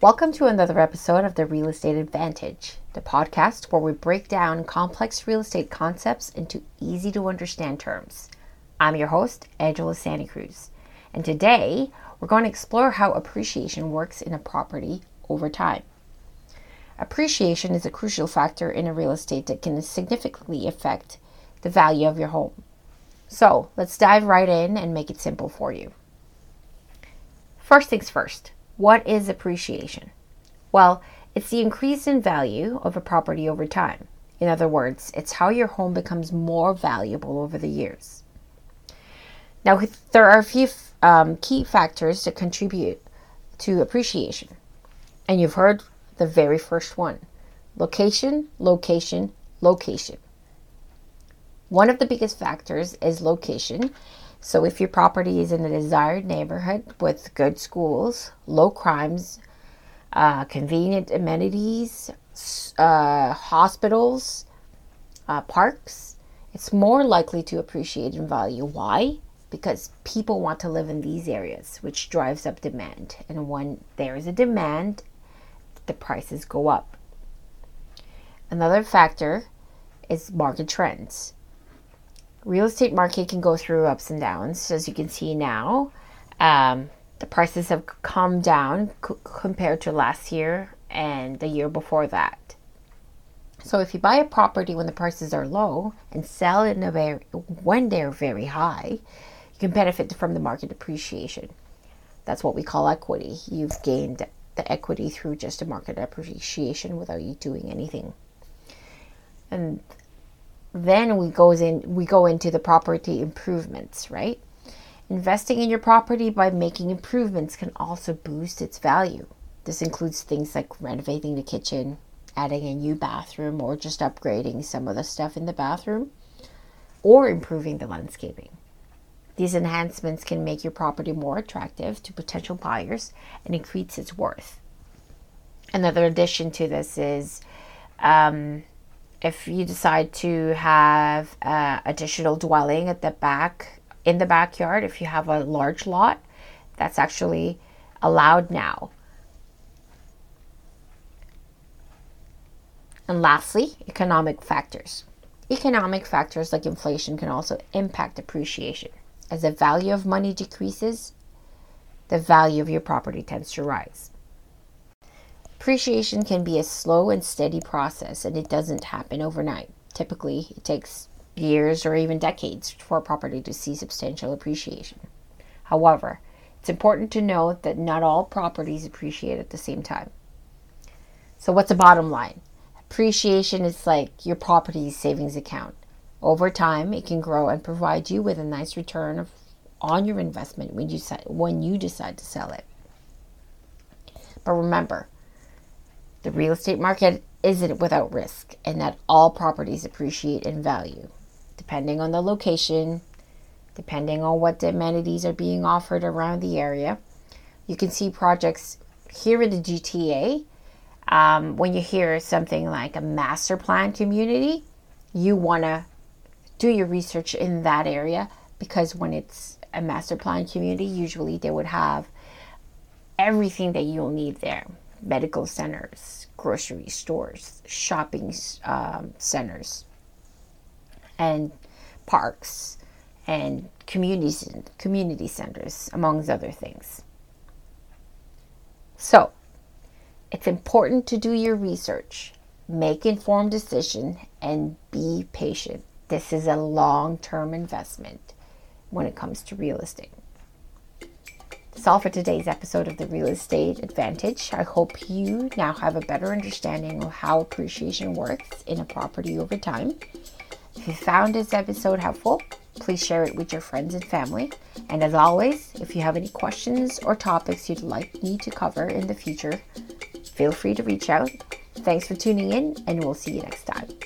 Welcome to another episode of the Real Estate Advantage, the podcast where we break down complex real estate concepts into easy to understand terms. I'm your host, Angela Santicruz, and today we're going to explore how appreciation works in a property over time. Appreciation is a crucial factor in a real estate that can significantly affect the value of your home. So let's dive right in and make it simple for you. First things first, what is appreciation? Well, it's the increase in value of a property over time. In other words, it's how your home becomes more valuable over the years. Now, there are a few um, key factors that contribute to appreciation. And you've heard the very first one location, location, location. One of the biggest factors is location. So, if your property is in a desired neighborhood with good schools, low crimes, uh, convenient amenities, uh, hospitals, uh, parks, it's more likely to appreciate in value. Why? Because people want to live in these areas, which drives up demand. And when there is a demand, the prices go up. Another factor is market trends. Real estate market can go through ups and downs, as you can see now. Um, the prices have come down c- compared to last year and the year before that. So if you buy a property when the prices are low and sell it very, when they're very high, you can benefit from the market appreciation. That's what we call equity. You've gained the equity through just a market appreciation without you doing anything. And then we goes in we go into the property improvements, right? Investing in your property by making improvements can also boost its value. This includes things like renovating the kitchen, adding a new bathroom, or just upgrading some of the stuff in the bathroom, or improving the landscaping. These enhancements can make your property more attractive to potential buyers and increase its worth. Another addition to this is um, if you decide to have uh, additional dwelling at the back in the backyard, if you have a large lot, that's actually allowed now. And lastly, economic factors. Economic factors like inflation can also impact appreciation. As the value of money decreases, the value of your property tends to rise. Appreciation can be a slow and steady process, and it doesn't happen overnight. Typically, it takes years or even decades for a property to see substantial appreciation. However, it's important to note that not all properties appreciate at the same time. So, what's the bottom line? Appreciation is like your property's savings account. Over time, it can grow and provide you with a nice return of, on your investment when you, when you decide to sell it. But remember, the real estate market isn't without risk, and that all properties appreciate in value, depending on the location, depending on what amenities are being offered around the area. You can see projects here in the GTA. Um, when you hear something like a master plan community, you want to do your research in that area because when it's a master plan community, usually they would have everything that you'll need there medical centers, grocery stores, shopping um, centers, and parks and communities, community centers, amongst other things. So, it's important to do your research, make informed decision, and be patient. This is a long term investment when it comes to real estate. That's all for today's episode of the Real Estate Advantage. I hope you now have a better understanding of how appreciation works in a property over time. If you found this episode helpful, please share it with your friends and family. And as always, if you have any questions or topics you'd like me to cover in the future, feel free to reach out. Thanks for tuning in, and we'll see you next time.